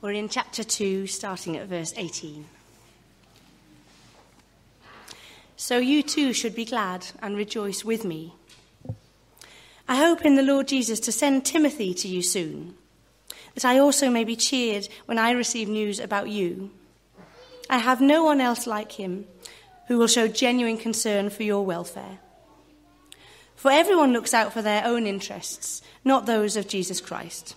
We're in chapter 2, starting at verse 18. So you too should be glad and rejoice with me. I hope in the Lord Jesus to send Timothy to you soon, that I also may be cheered when I receive news about you. I have no one else like him who will show genuine concern for your welfare. For everyone looks out for their own interests, not those of Jesus Christ.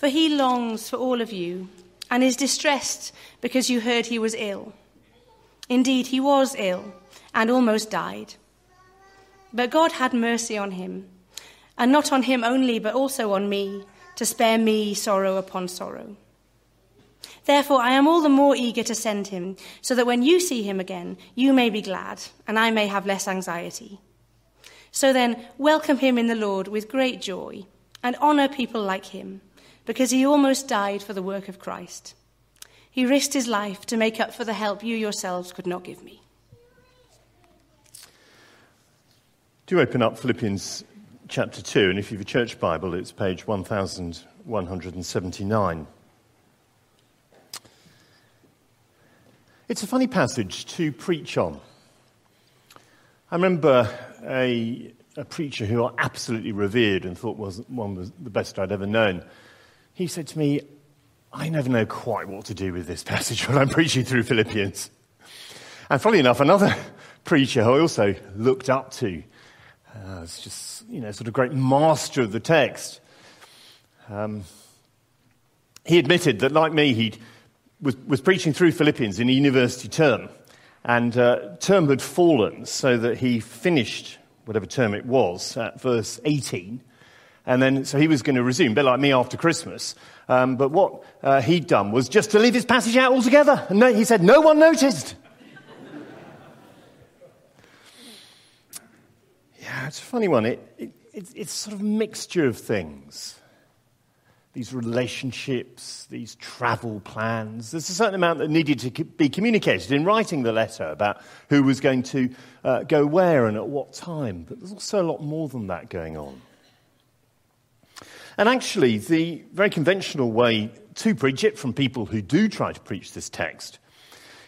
For he longs for all of you and is distressed because you heard he was ill. Indeed, he was ill and almost died. But God had mercy on him, and not on him only, but also on me, to spare me sorrow upon sorrow. Therefore, I am all the more eager to send him, so that when you see him again, you may be glad, and I may have less anxiety. So then, welcome him in the Lord with great joy, and honor people like him because he almost died for the work of Christ. He risked his life to make up for the help you yourselves could not give me. Do open up Philippians chapter 2, and if you have a church Bible, it's page 1179. It's a funny passage to preach on. I remember a, a preacher who I absolutely revered and thought was one was the best I'd ever known he said to me, I never know quite what to do with this passage when I'm preaching through Philippians. And funny enough, another preacher who I also looked up to, uh, was just, you know, sort of great master of the text. Um, he admitted that, like me, he was, was preaching through Philippians in a university term. And uh, term had fallen so that he finished whatever term it was at verse 18 and then, so he was going to resume, a bit like me after Christmas. Um, but what uh, he'd done was just to leave his passage out altogether. And no, he said, no one noticed. yeah, it's a funny one. It, it, it's, it's sort of mixture of things. These relationships, these travel plans. There's a certain amount that needed to be communicated in writing the letter about who was going to uh, go where and at what time. But there's also a lot more than that going on. And actually, the very conventional way to preach it from people who do try to preach this text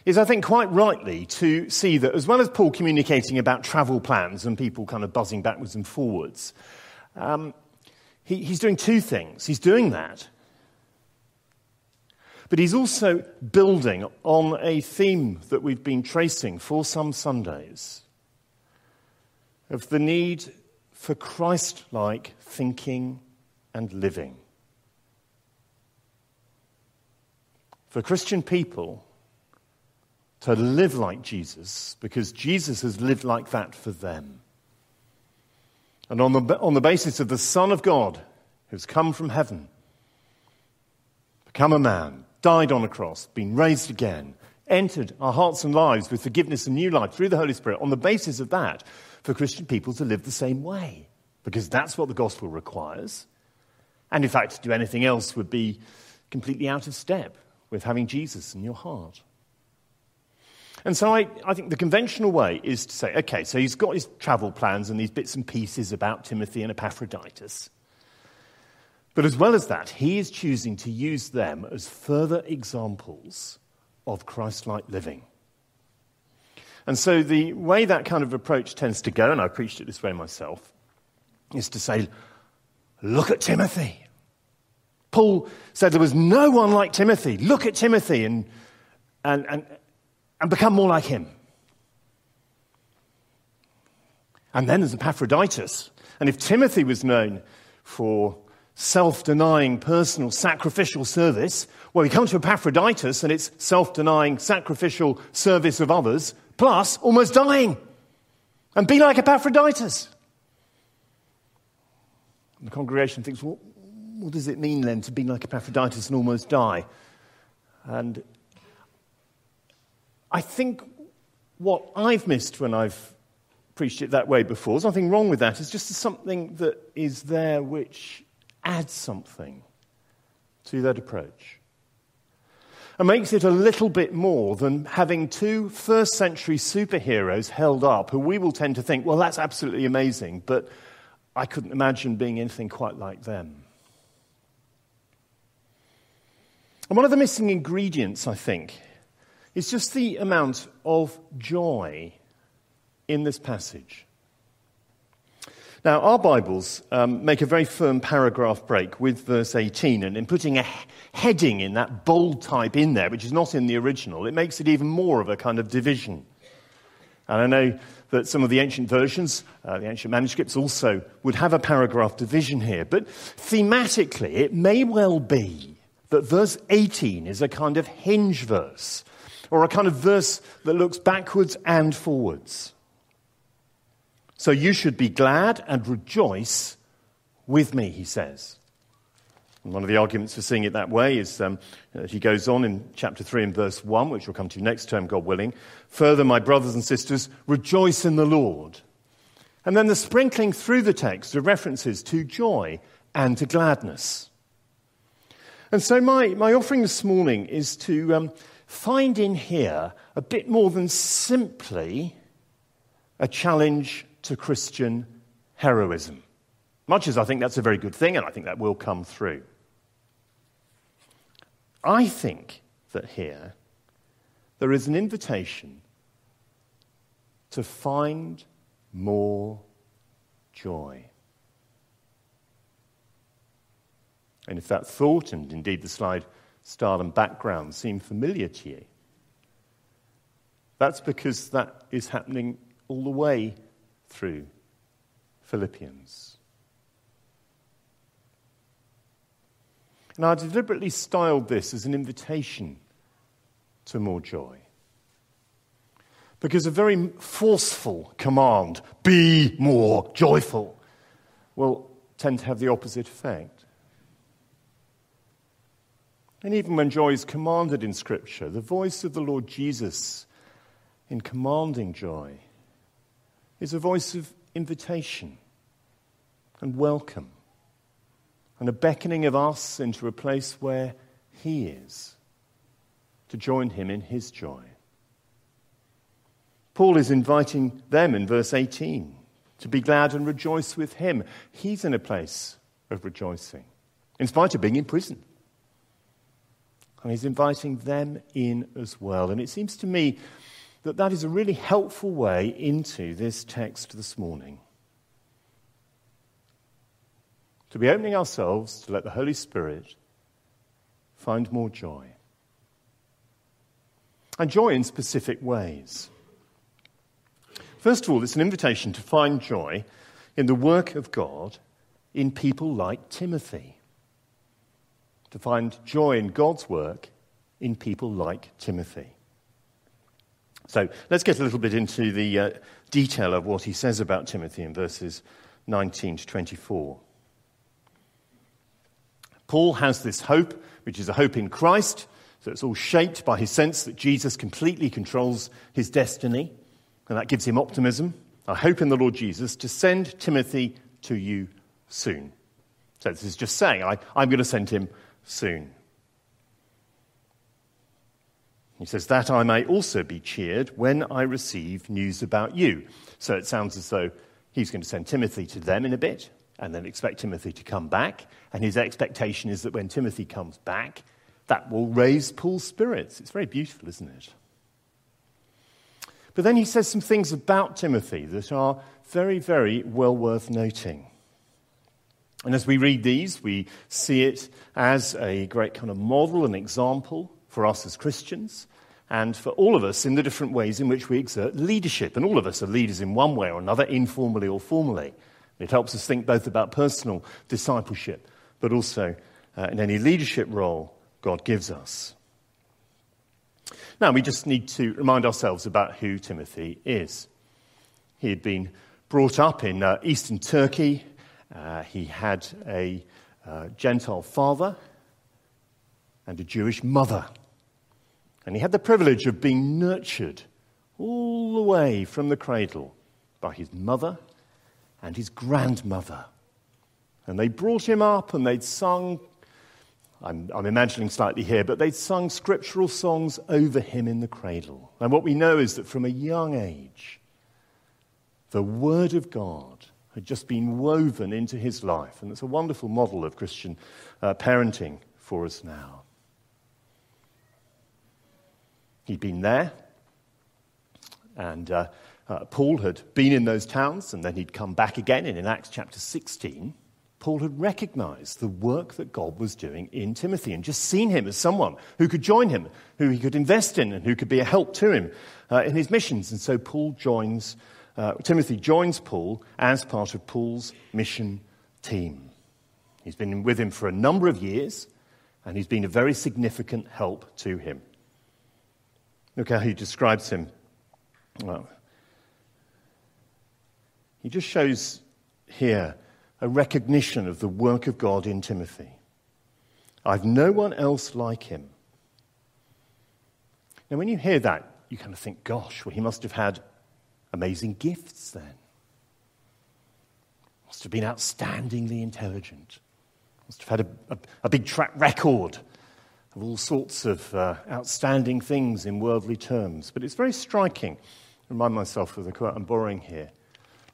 is, I think, quite rightly to see that as well as Paul communicating about travel plans and people kind of buzzing backwards and forwards, um, he, he's doing two things. He's doing that, but he's also building on a theme that we've been tracing for some Sundays of the need for Christ like thinking and living. For Christian people to live like Jesus, because Jesus has lived like that for them. And on the, on the basis of the Son of God who's come from heaven, become a man, died on a cross, been raised again, entered our hearts and lives with forgiveness and new life through the Holy Spirit, on the basis of that, for Christian people to live the same way. Because that's what the gospel requires. And in fact, to do anything else would be completely out of step with having Jesus in your heart. And so I, I, think the conventional way is to say, okay, so he's got his travel plans and these bits and pieces about Timothy and Epaphroditus. But as well as that, he is choosing to use them as further examples of Christ like living. And so the way that kind of approach tends to go, and I preached it this way myself, is to say, look at Timothy. Paul said there was no one like Timothy. Look at Timothy and, and, and, and become more like him. And then there's Epaphroditus. And if Timothy was known for self denying, personal, sacrificial service, well, you come to Epaphroditus and it's self denying, sacrificial service of others, plus almost dying. And be like Epaphroditus. And the congregation thinks, well, what does it mean then to be like Epaphroditus and almost die? And I think what I've missed when I've preached it that way before, there's nothing wrong with that, it's just something that is there which adds something to that approach. And makes it a little bit more than having two first century superheroes held up who we will tend to think, well, that's absolutely amazing, but I couldn't imagine being anything quite like them. And one of the missing ingredients, I think, is just the amount of joy in this passage. Now, our Bibles um, make a very firm paragraph break with verse 18, and in putting a heading in that bold type in there, which is not in the original, it makes it even more of a kind of division. And I know that some of the ancient versions, uh, the ancient manuscripts also would have a paragraph division here, but thematically, it may well be that verse 18 is a kind of hinge verse, or a kind of verse that looks backwards and forwards. So you should be glad and rejoice with me, he says. And one of the arguments for seeing it that way is um, he goes on in chapter 3 and verse 1, which we'll come to next term, God willing. Further, my brothers and sisters, rejoice in the Lord. And then the sprinkling through the text of references to joy and to gladness. And so, my, my offering this morning is to um, find in here a bit more than simply a challenge to Christian heroism. Much as I think that's a very good thing, and I think that will come through. I think that here there is an invitation to find more joy. And if that thought, and indeed the slide style and background, seem familiar to you, that's because that is happening all the way through Philippians. And I deliberately styled this as an invitation to more joy. Because a very forceful command, be more joyful, will tend to have the opposite effect. And even when joy is commanded in Scripture, the voice of the Lord Jesus in commanding joy is a voice of invitation and welcome and a beckoning of us into a place where He is to join Him in His joy. Paul is inviting them in verse 18 to be glad and rejoice with Him. He's in a place of rejoicing, in spite of being in prison. And he's inviting them in as well. And it seems to me that that is a really helpful way into this text this morning. To be opening ourselves to let the Holy Spirit find more joy. And joy in specific ways. First of all, it's an invitation to find joy in the work of God in people like Timothy. To find joy in God's work in people like Timothy. So let's get a little bit into the uh, detail of what he says about Timothy in verses 19 to 24. Paul has this hope, which is a hope in Christ, so it's all shaped by his sense that Jesus completely controls his destiny, and that gives him optimism. I hope in the Lord Jesus to send Timothy to you soon. So this is just saying, I, I'm going to send him soon. He says, That I may also be cheered when I receive news about you. So it sounds as though he's going to send Timothy to them in a bit and then expect Timothy to come back. And his expectation is that when Timothy comes back, that will raise Paul's spirits. It's very beautiful, isn't it? But then he says some things about Timothy that are very, very well worth noting. And as we read these, we see it as a great kind of model and example for us as Christians and for all of us in the different ways in which we exert leadership. And all of us are leaders in one way or another, informally or formally. It helps us think both about personal discipleship, but also uh, in any leadership role God gives us. Now, we just need to remind ourselves about who Timothy is. He had been brought up in uh, eastern Turkey. Uh, he had a a Gentile father and a Jewish mother. And he had the privilege of being nurtured all the way from the cradle by his mother and his grandmother. And they brought him up and they'd sung, I'm, I'm, imagining slightly here, but they'd sung scriptural songs over him in the cradle. And what we know is that from a young age, the Word of God had just been woven into his life. And it's a wonderful model of Christian uh, parenting for us now. He'd been there, and uh, uh, Paul had been in those towns, and then he'd come back again. And in Acts chapter 16, Paul had recognized the work that God was doing in Timothy and just seen him as someone who could join him, who he could invest in, and who could be a help to him uh, in his missions. And so Paul joins, uh, Timothy joins Paul as part of Paul's mission team. He's been with him for a number of years, and he's been a very significant help to him. Look how he describes him. Well, he just shows here a recognition of the work of God in Timothy. I've no one else like him. Now, when you hear that, you kind of think, gosh, well, he must have had amazing gifts then. Must have been outstandingly intelligent. Must have had a, a, a big track record of all sorts of uh, outstanding things in worldly terms. But it's very striking. I remind myself of the quote I'm borrowing here.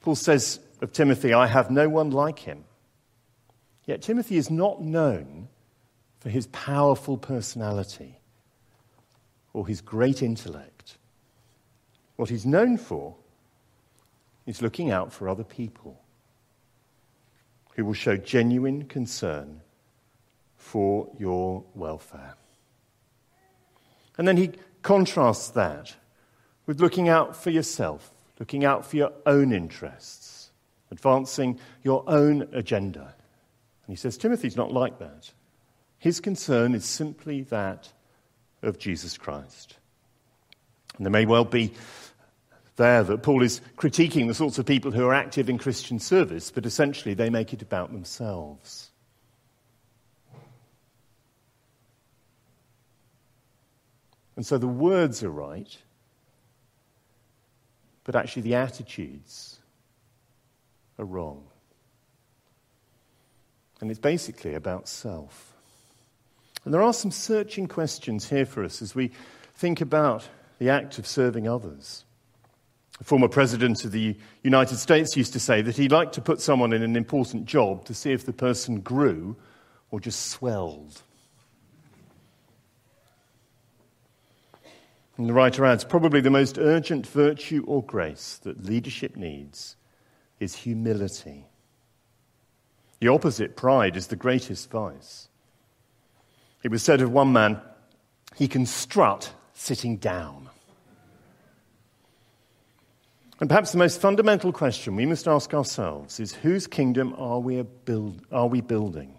Paul says of Timothy, I have no one like him. Yet Timothy is not known for his powerful personality or his great intellect. What he's known for is looking out for other people who will show genuine concern for your welfare. And then he contrasts that with looking out for yourself, looking out for your own interests, advancing your own agenda. And he says Timothy's not like that. His concern is simply that of Jesus Christ. And there may well be there that Paul is critiquing the sorts of people who are active in Christian service, but essentially they make it about themselves. And so the words are right, but actually the attitudes are wrong. And it's basically about self. And there are some searching questions here for us as we think about the act of serving others. A former president of the United States used to say that he liked to put someone in an important job to see if the person grew or just swelled. And the writer adds probably the most urgent virtue or grace that leadership needs is humility. The opposite, pride, is the greatest vice. It was said of one man, he can strut sitting down. And perhaps the most fundamental question we must ask ourselves is whose kingdom are we, build, are we building?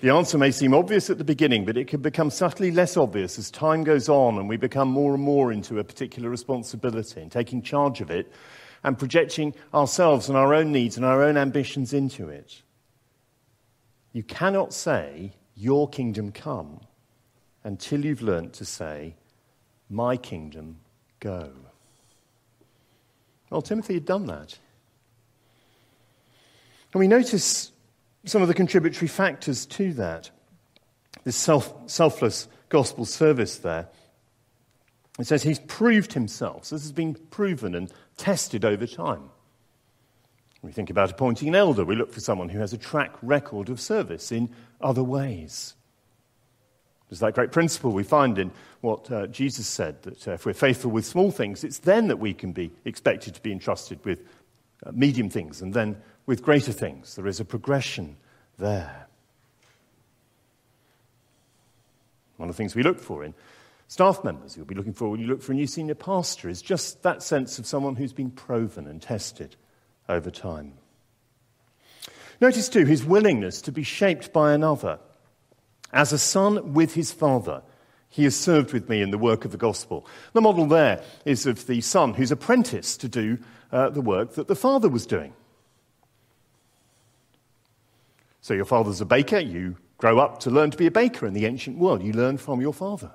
The answer may seem obvious at the beginning, but it can become subtly less obvious as time goes on and we become more and more into a particular responsibility and taking charge of it and projecting ourselves and our own needs and our own ambitions into it. You cannot say, Your kingdom come, until you've learnt to say, My kingdom go. Well, Timothy had done that. And we notice some of the contributory factors to that. This self, selfless gospel service there. It says he's proved himself. So this has been proven and tested over time. we think about appointing an elder, we look for someone who has a track record of service in other ways. There's that great principle we find in what uh, Jesus said that uh, if we're faithful with small things, it's then that we can be expected to be entrusted with uh, medium things and then with greater things. There is a progression there. One of the things we look for in staff members, you'll be looking for when you look for a new senior pastor, is just that sense of someone who's been proven and tested over time. Notice, too, his willingness to be shaped by another. As a son with his father, he has served with me in the work of the gospel. The model there is of the son who's apprenticed to do uh, the work that the father was doing. So your father's a baker, you grow up to learn to be a baker in the ancient world. You learn from your father.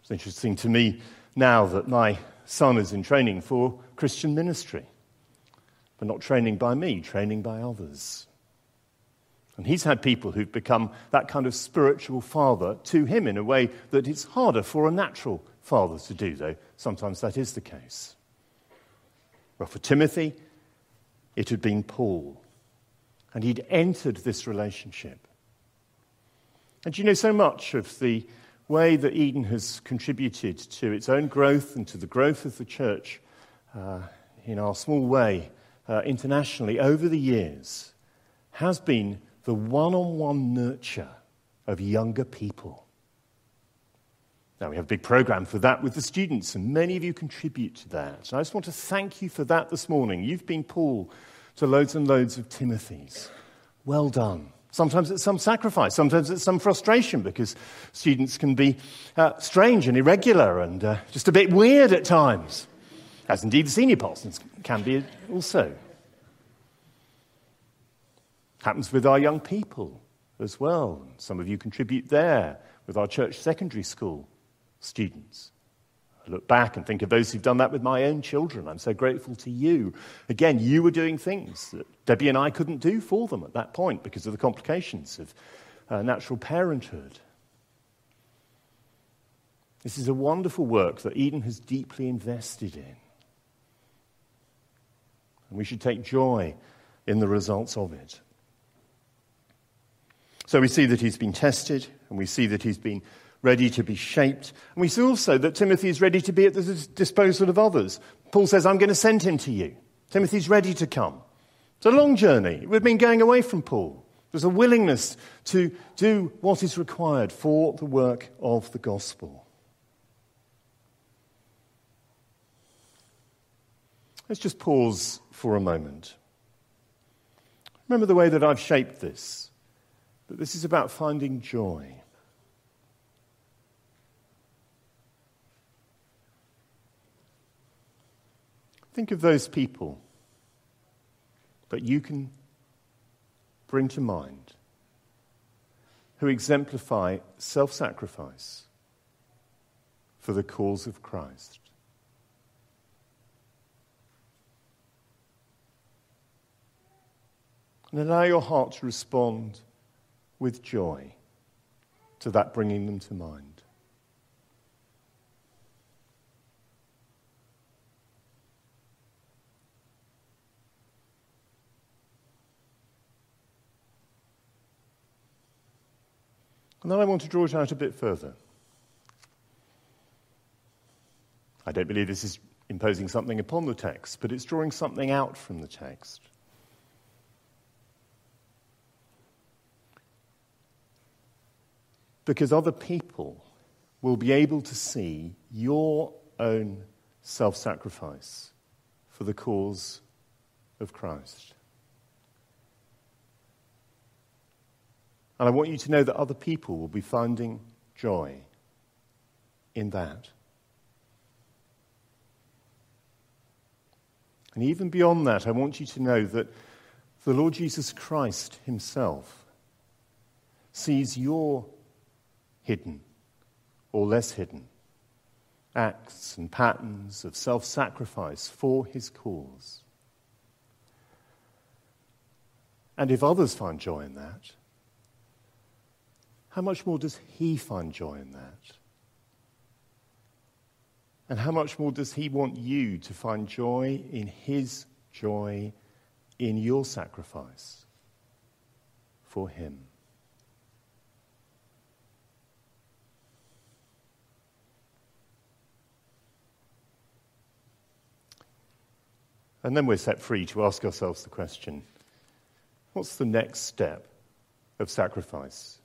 It's interesting to me now that my son is in training for Christian ministry, but not training by me, training by others. And he's had people who've become that kind of spiritual father to him in a way that it's harder for a natural father to do, though sometimes that is the case. Well, for Timothy, it had been Paul. And he'd entered this relationship. And you know, so much of the way that Eden has contributed to its own growth and to the growth of the church uh, in our small way uh, internationally over the years has been the one on one nurture of younger people. Now, we have a big program for that with the students, and many of you contribute to that. And I just want to thank you for that this morning. You've been Paul to loads and loads of Timothys. Well done. Sometimes it's some sacrifice, sometimes it's some frustration because students can be uh, strange and irregular and uh, just a bit weird at times, as indeed the senior pastors can be also. Happens with our young people as well. Some of you contribute there with our church secondary school students. I look back and think of those who've done that with my own children. I'm so grateful to you. Again, you were doing things that Debbie and I couldn't do for them at that point because of the complications of uh, natural parenthood. This is a wonderful work that Eden has deeply invested in. And we should take joy in the results of it. So we see that he's been tested, and we see that he's been ready to be shaped. And we see also that Timothy is ready to be at the disposal of others. Paul says, I'm going to send him to you. Timothy's ready to come. It's a long journey. We've been going away from Paul. There's a willingness to do what is required for the work of the gospel. Let's just pause for a moment. Remember the way that I've shaped this, that this is about finding joy. Think of those people that you can bring to mind who exemplify self sacrifice for the cause of Christ. And allow your heart to respond with joy to that bringing them to mind. And then I want to draw it out a bit further. I don't believe this is imposing something upon the text, but it's drawing something out from the text. Because other people will be able to see your own self sacrifice for the cause of Christ. And I want you to know that other people will be finding joy in that. And even beyond that, I want you to know that the Lord Jesus Christ Himself sees your hidden or less hidden acts and patterns of self sacrifice for His cause. And if others find joy in that, how much more does he find joy in that? And how much more does he want you to find joy in his joy in your sacrifice for him? And then we're set free to ask ourselves the question what's the next step of sacrifice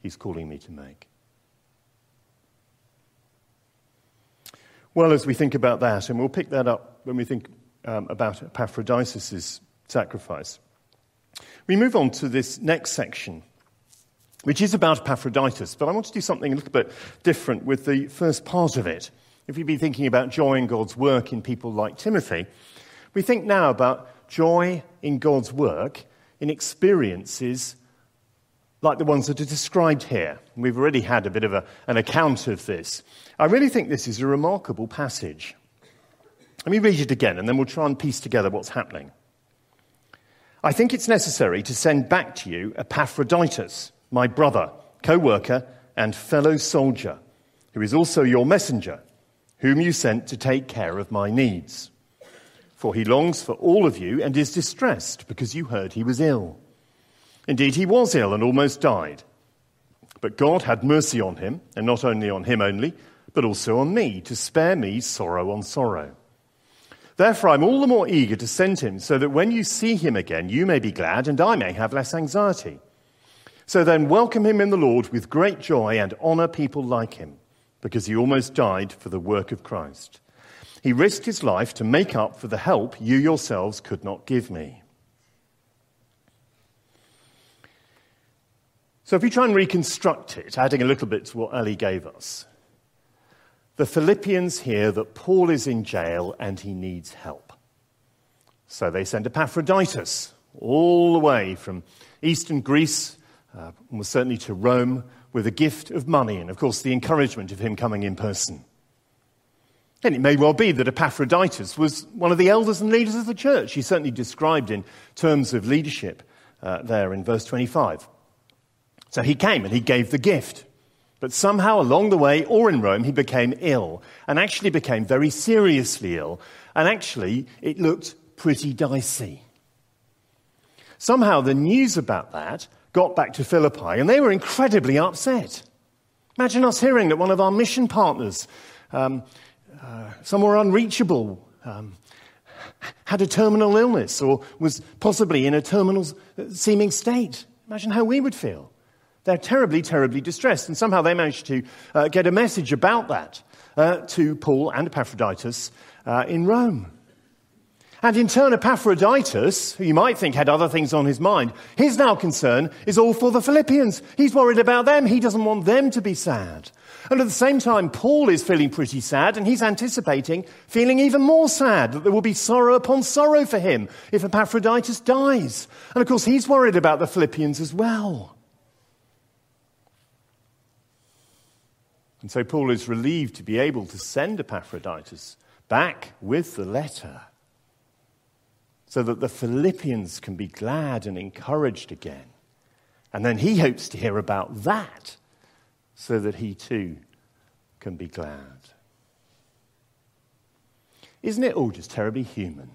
He's calling me to make. Well, as we think about that, and we'll pick that up when we think um, about Epaphroditus' sacrifice, we move on to this next section, which is about Epaphroditus, but I want to do something a little bit different with the first part of it. If you've been thinking about joy in God's work in people like Timothy, we think now about joy in God's work in experiences like the ones that are described here. We've already had a bit of a, an account of this. I really think this is a remarkable passage. Let me read it again, and then we'll try and piece together what's happening. I think it's necessary to send back to you Epaphroditus, my brother, co worker, and fellow soldier, who is also your messenger, whom you sent to take care of my needs. For he longs for all of you and is distressed because you heard he was ill. Indeed, he was ill and almost died. But God had mercy on him, and not only on him only, but also on me, to spare me sorrow on sorrow. Therefore, I'm all the more eager to send him, so that when you see him again, you may be glad, and I may have less anxiety. So then, welcome him in the Lord with great joy and honor people like him, because he almost died for the work of Christ. He risked his life to make up for the help you yourselves could not give me. So, if we try and reconstruct it, adding a little bit to what Ali gave us, the Philippians hear that Paul is in jail and he needs help. So they send Epaphroditus all the way from eastern Greece, uh, almost certainly to Rome, with a gift of money and, of course, the encouragement of him coming in person. And it may well be that Epaphroditus was one of the elders and leaders of the church. He's certainly described in terms of leadership uh, there in verse 25. So he came and he gave the gift. But somehow along the way, or in Rome, he became ill, and actually became very seriously ill, and actually it looked pretty dicey. Somehow the news about that got back to Philippi, and they were incredibly upset. Imagine us hearing that one of our mission partners, um, uh, somewhere unreachable, um, had a terminal illness or was possibly in a terminal seeming state. Imagine how we would feel. They're terribly, terribly distressed. And somehow they managed to uh, get a message about that uh, to Paul and Epaphroditus uh, in Rome. And in turn, Epaphroditus, who you might think had other things on his mind, his now concern is all for the Philippians. He's worried about them. He doesn't want them to be sad. And at the same time, Paul is feeling pretty sad, and he's anticipating feeling even more sad that there will be sorrow upon sorrow for him if Epaphroditus dies. And of course, he's worried about the Philippians as well. And so Paul is relieved to be able to send Epaphroditus back with the letter so that the Philippians can be glad and encouraged again. And then he hopes to hear about that so that he too can be glad. Isn't it all just terribly human?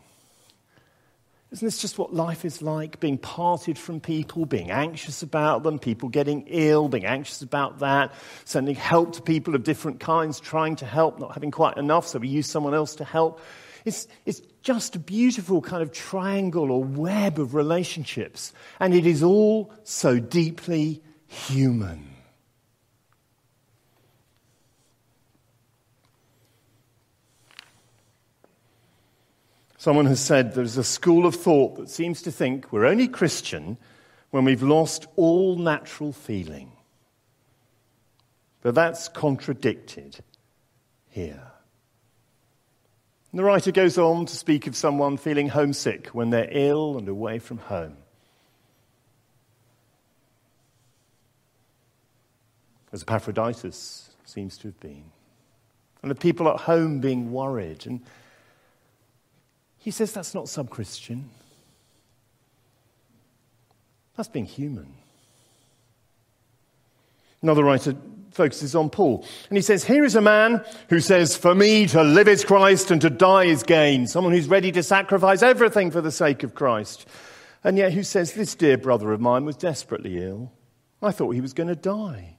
Isn't this just what life is like? Being parted from people, being anxious about them, people getting ill, being anxious about that, sending help to people of different kinds, trying to help, not having quite enough, so we use someone else to help. It's, it's just a beautiful kind of triangle or web of relationships, and it is all so deeply human. Someone has said there's a school of thought that seems to think we're only Christian when we've lost all natural feeling. But that's contradicted here. And the writer goes on to speak of someone feeling homesick when they're ill and away from home. As Epaphroditus seems to have been. And the people at home being worried and he says that's not sub Christian. That's being human. Another writer focuses on Paul. And he says, Here is a man who says, For me to live is Christ and to die is gain. Someone who's ready to sacrifice everything for the sake of Christ. And yet who says, This dear brother of mine was desperately ill. I thought he was going to die.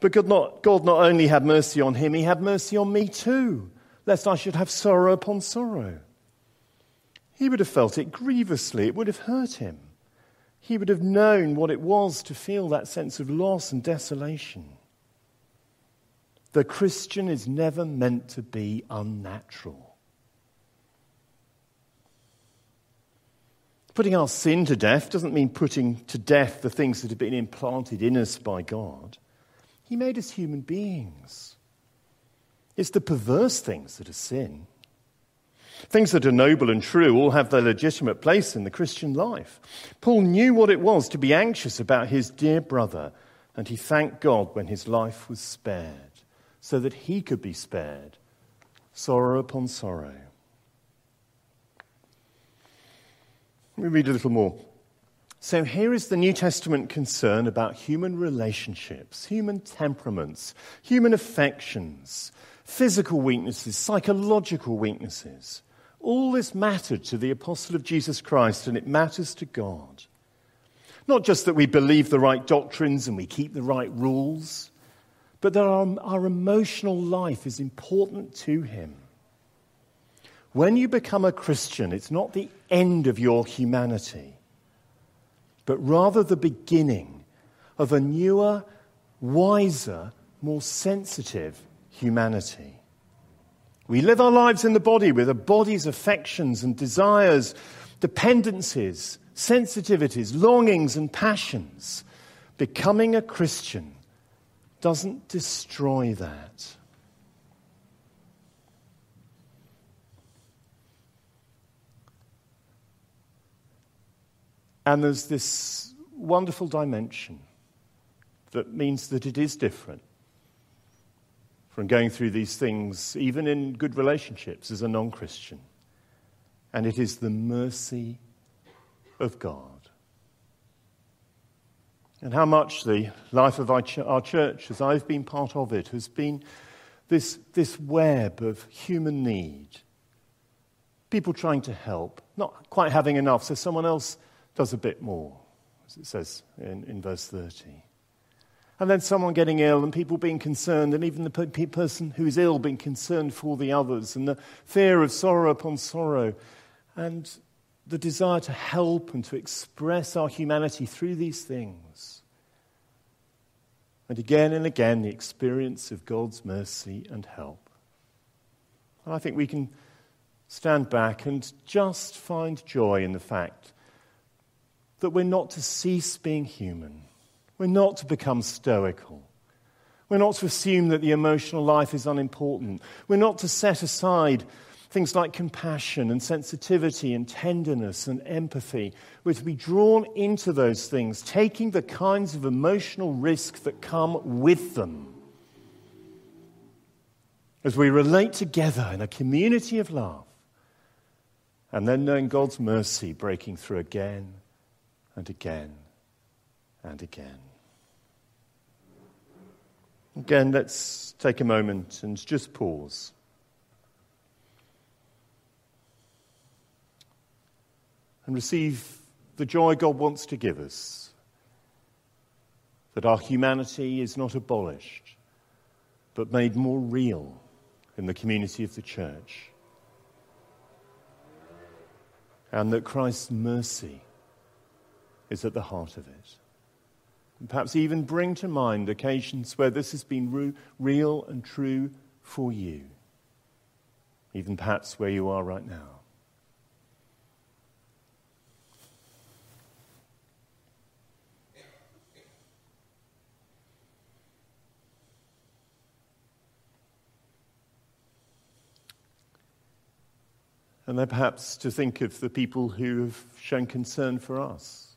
But God not, God not only had mercy on him, he had mercy on me too, lest I should have sorrow upon sorrow. He would have felt it grievously. It would have hurt him. He would have known what it was to feel that sense of loss and desolation. The Christian is never meant to be unnatural. Putting our sin to death doesn't mean putting to death the things that have been implanted in us by God. He made us human beings. It's the perverse things that are sin. Things that are noble and true all have their legitimate place in the Christian life. Paul knew what it was to be anxious about his dear brother, and he thanked God when his life was spared, so that he could be spared sorrow upon sorrow. Let me read a little more. So here is the New Testament concern about human relationships, human temperaments, human affections, physical weaknesses, psychological weaknesses. All this mattered to the apostle of Jesus Christ, and it matters to God. Not just that we believe the right doctrines and we keep the right rules, but that our, our emotional life is important to Him. When you become a Christian, it's not the end of your humanity, but rather the beginning of a newer, wiser, more sensitive humanity. We live our lives in the body with a body's affections and desires, dependencies, sensitivities, longings, and passions. Becoming a Christian doesn't destroy that. And there's this wonderful dimension that means that it is different from going through these things, even in good relationships as a non Christian. And it is the mercy of God. And how much the life of our, ch- our church, as I've been part of it, has been this, this web of human need. People trying to help, not quite having enough, so someone else does a bit more, as it says in, in verse 30. And then someone getting ill and people being concerned, and even the pe- person who's ill being concerned for the others, and the fear of sorrow upon sorrow, and the desire to help and to express our humanity through these things. And again and again, the experience of God's mercy and help. And I think we can stand back and just find joy in the fact that we're not to cease being human. We're not to become stoical. We're not to assume that the emotional life is unimportant. We're not to set aside things like compassion and sensitivity and tenderness and empathy. We're to be drawn into those things, taking the kinds of emotional risk that come with them. As we relate together in a community of love, and then knowing God's mercy breaking through again and again and again. Again, let's take a moment and just pause. And receive the joy God wants to give us that our humanity is not abolished, but made more real in the community of the church. And that Christ's mercy is at the heart of it. And perhaps even bring to mind occasions where this has been re- real and true for you, even perhaps where you are right now. And then perhaps to think of the people who have shown concern for us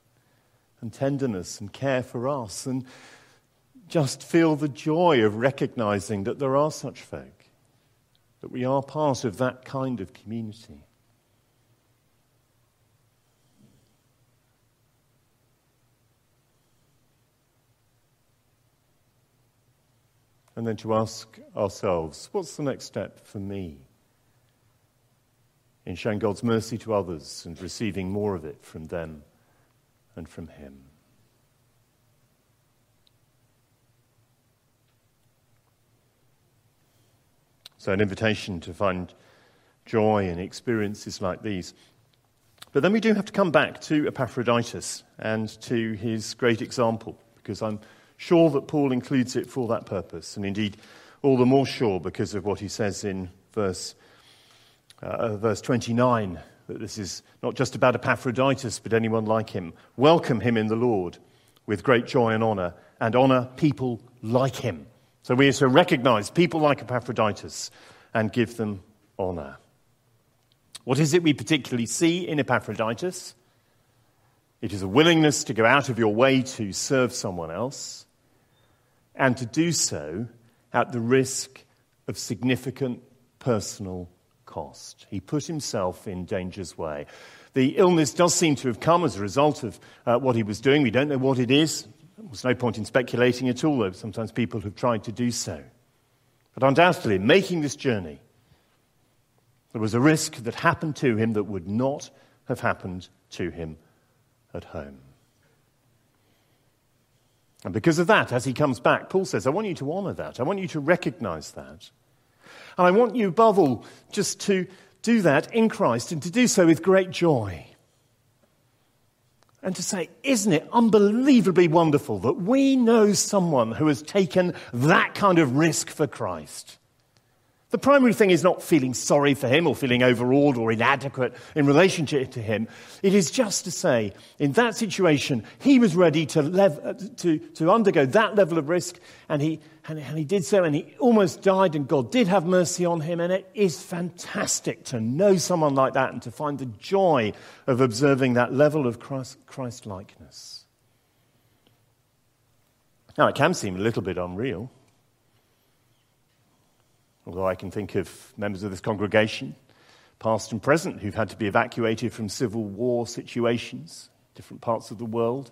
and tenderness and care for us and just feel the joy of recognizing that there are such folk, that we are part of that kind of community. And then to ask ourselves, what's the next step for me in showing God's mercy to others and receiving more of it from them? And from Him. So, an invitation to find joy in experiences like these. But then we do have to come back to Epaphroditus and to his great example, because I'm sure that Paul includes it for that purpose, and indeed all the more sure because of what he says in verse, uh, verse 29 that this is not just about Epaphroditus, but anyone like him. Welcome him in the Lord with great joy and honor, and honor people like him. So we are to recognize people like Epaphroditus and give them honor. What is it we particularly see in Epaphroditus? It is a willingness to go out of your way to serve someone else and to do so at the risk of significant personal cost. He put himself in danger's way. The illness does seem to have come as a result of uh, what he was doing. We don't know what it is. There's no point in speculating at all, though sometimes people have tried to do so. But undoubtedly, making this journey, there was a risk that happened to him that would not have happened to him at home. And because of that, as he comes back, Paul says, I want you to honor that. I want you to recognize that. And I want you, above all, just to do that in Christ and to do so with great joy. And to say, isn't it unbelievably wonderful that we know someone who has taken that kind of risk for Christ? The primary thing is not feeling sorry for him or feeling overawed or inadequate in relationship to him. It is just to say, in that situation, he was ready to, lev- uh, to, to undergo that level of risk, and he, and, and he did so, and he almost died, and God did have mercy on him. And it is fantastic to know someone like that and to find the joy of observing that level of Christ likeness. Now, it can seem a little bit unreal. Although I can think of members of this congregation, past and present, who've had to be evacuated from civil war situations, different parts of the world,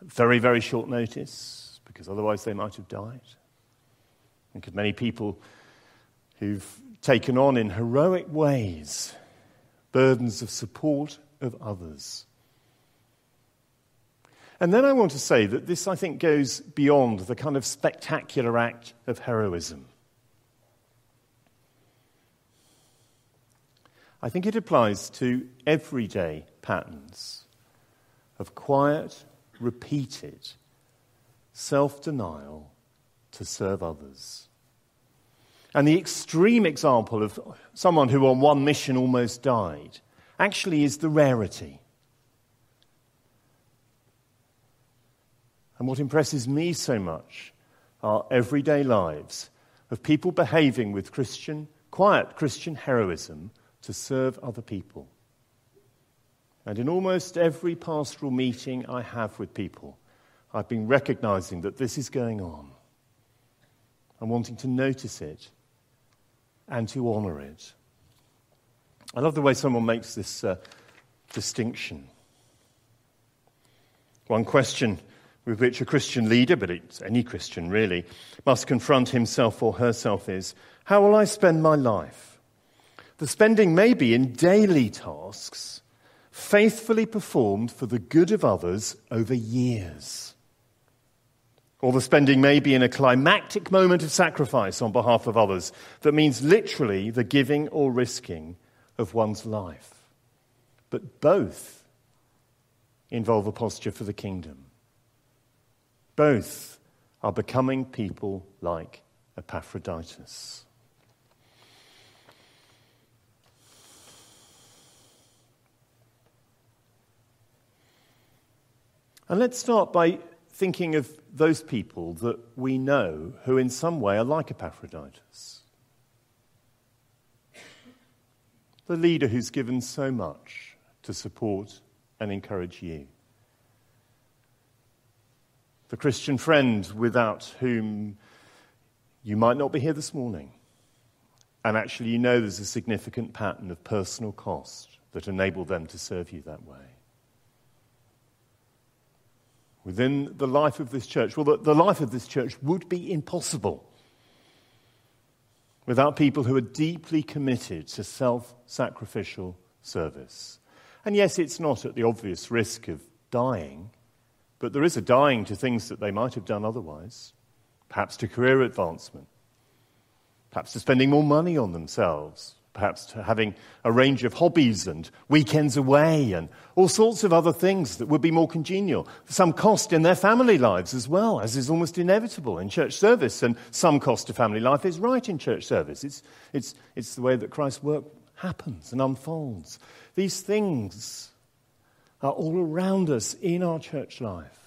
at very, very short notice, because otherwise they might have died. Think of many people who've taken on in heroic ways burdens of support of others. And then I want to say that this, I think, goes beyond the kind of spectacular act of heroism. I think it applies to everyday patterns of quiet, repeated self denial to serve others. And the extreme example of someone who on one mission almost died actually is the rarity. And what impresses me so much are everyday lives of people behaving with Christian, quiet Christian heroism to serve other people. And in almost every pastoral meeting I have with people, I've been recognizing that this is going on and wanting to notice it and to honor it. I love the way someone makes this uh, distinction. One question with which a Christian leader, but it's any Christian really, must confront himself or herself is how will I spend my life? The spending may be in daily tasks, faithfully performed for the good of others over years. Or the spending may be in a climactic moment of sacrifice on behalf of others that means literally the giving or risking of one's life. But both involve a posture for the kingdom. Both are becoming people like Epaphroditus. And let's start by thinking of those people that we know who, in some way, are like Epaphroditus. The leader who's given so much to support and encourage you. The Christian friend without whom you might not be here this morning. And actually, you know there's a significant pattern of personal cost that enabled them to serve you that way within the life of this church. Well, the, the life of this church would be impossible without people who are deeply committed to self sacrificial service. And yes, it's not at the obvious risk of dying, but there is a dying to things that they might have done otherwise, perhaps to career advancement, perhaps to spending more money on themselves, perhaps having a range of hobbies and weekends away and all sorts of other things that would be more congenial. Some cost in their family lives as well, as is almost inevitable in church service, and some cost to family life is right in church service. It's, it's, it's the way that Christ's work happens and unfolds. These things are all around us in our church life.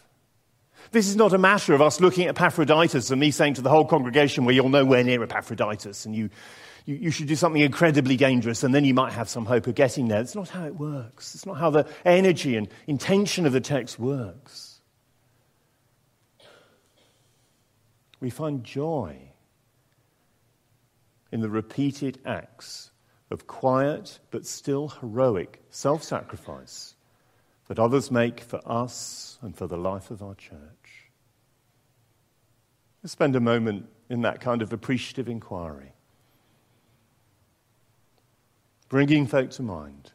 This is not a matter of us looking at Epaphroditus and me saying to the whole congregation, well, you're nowhere near Epaphroditus, and you, you, you should do something incredibly dangerous and then you might have some hope of getting there. It's not how it works. It's not how the energy and intention of the text works. We find joy in the repeated acts of quiet but still heroic self sacrifice that others make for us and for the life of our church. Let's spend a moment in that kind of appreciative inquiry, bringing folk to mind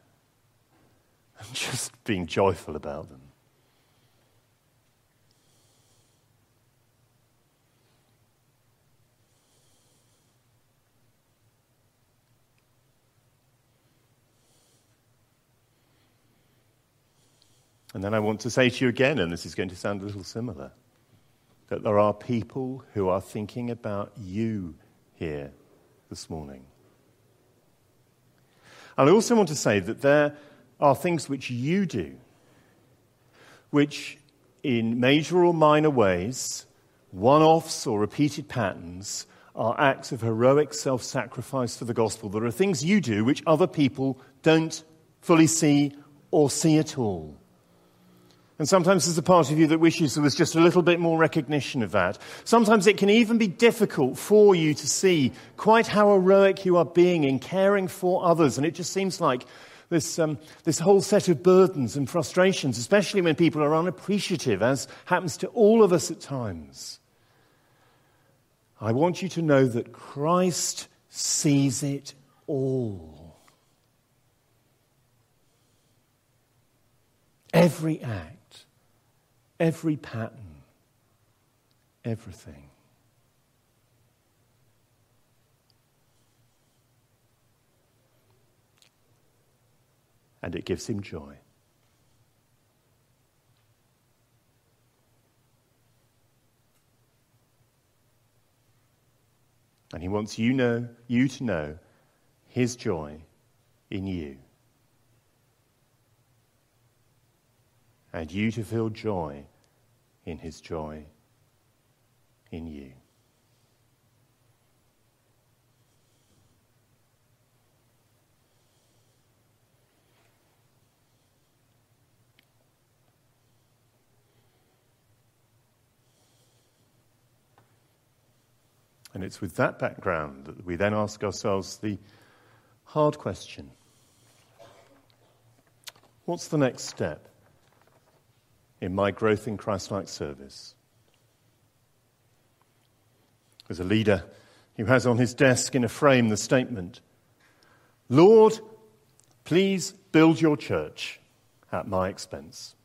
and just being joyful about them. And then I want to say to you again, and this is going to sound a little similar, that there are people who are thinking about you here this morning. And I also want to say that there are things which you do, which in major or minor ways, one offs or repeated patterns, are acts of heroic self sacrifice for the gospel. There are things you do which other people don't fully see or see at all. And sometimes there's a part of you that wishes there was just a little bit more recognition of that. Sometimes it can even be difficult for you to see quite how heroic you are being in caring for others. And it just seems like this, um, this whole set of burdens and frustrations, especially when people are unappreciative, as happens to all of us at times. I want you to know that Christ sees it all. Every act every pattern, everything. And it gives him joy. And he wants you know you to know his joy in you. and you to feel joy in his joy in you. And it's with that background that we then ask ourselves the hard question What's the next step? In my growth in Christ like service. As a leader who has on his desk in a frame the statement, Lord, please build your church at my expense.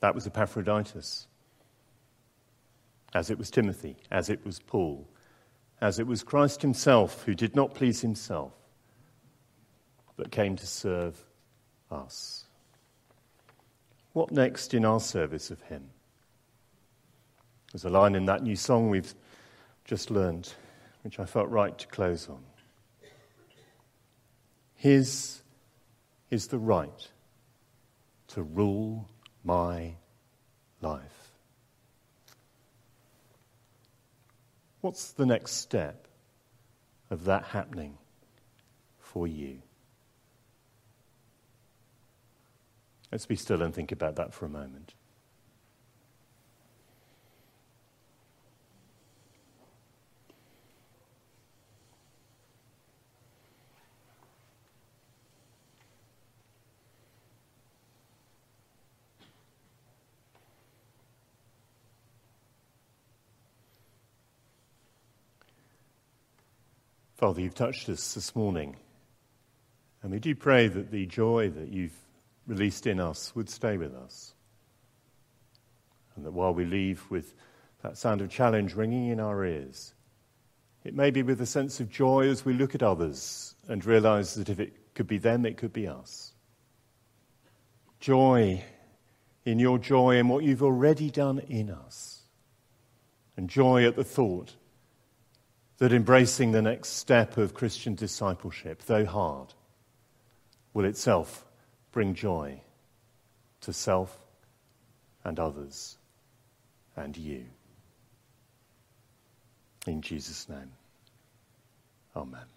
That was Epaphroditus, as it was Timothy, as it was Paul, as it was Christ himself who did not please himself, but came to serve us. What next in our service of Him? There's a line in that new song we've just learned, which I felt right to close on. His is the right to rule my life. What's the next step of that happening for you? Let's be still and think about that for a moment. Father, you've touched us this morning, and we do pray that the joy that you've released in us would stay with us. And that while we leave with that sound of challenge ringing in our ears, it may be with a sense of joy as we look at others and realize that if it could be them, it could be us. Joy in your joy in what you've already done in us. And joy at the thought that embracing the next step of Christian discipleship, though hard, will itself bring joy to self and others and you. In Jesus' name. Amen.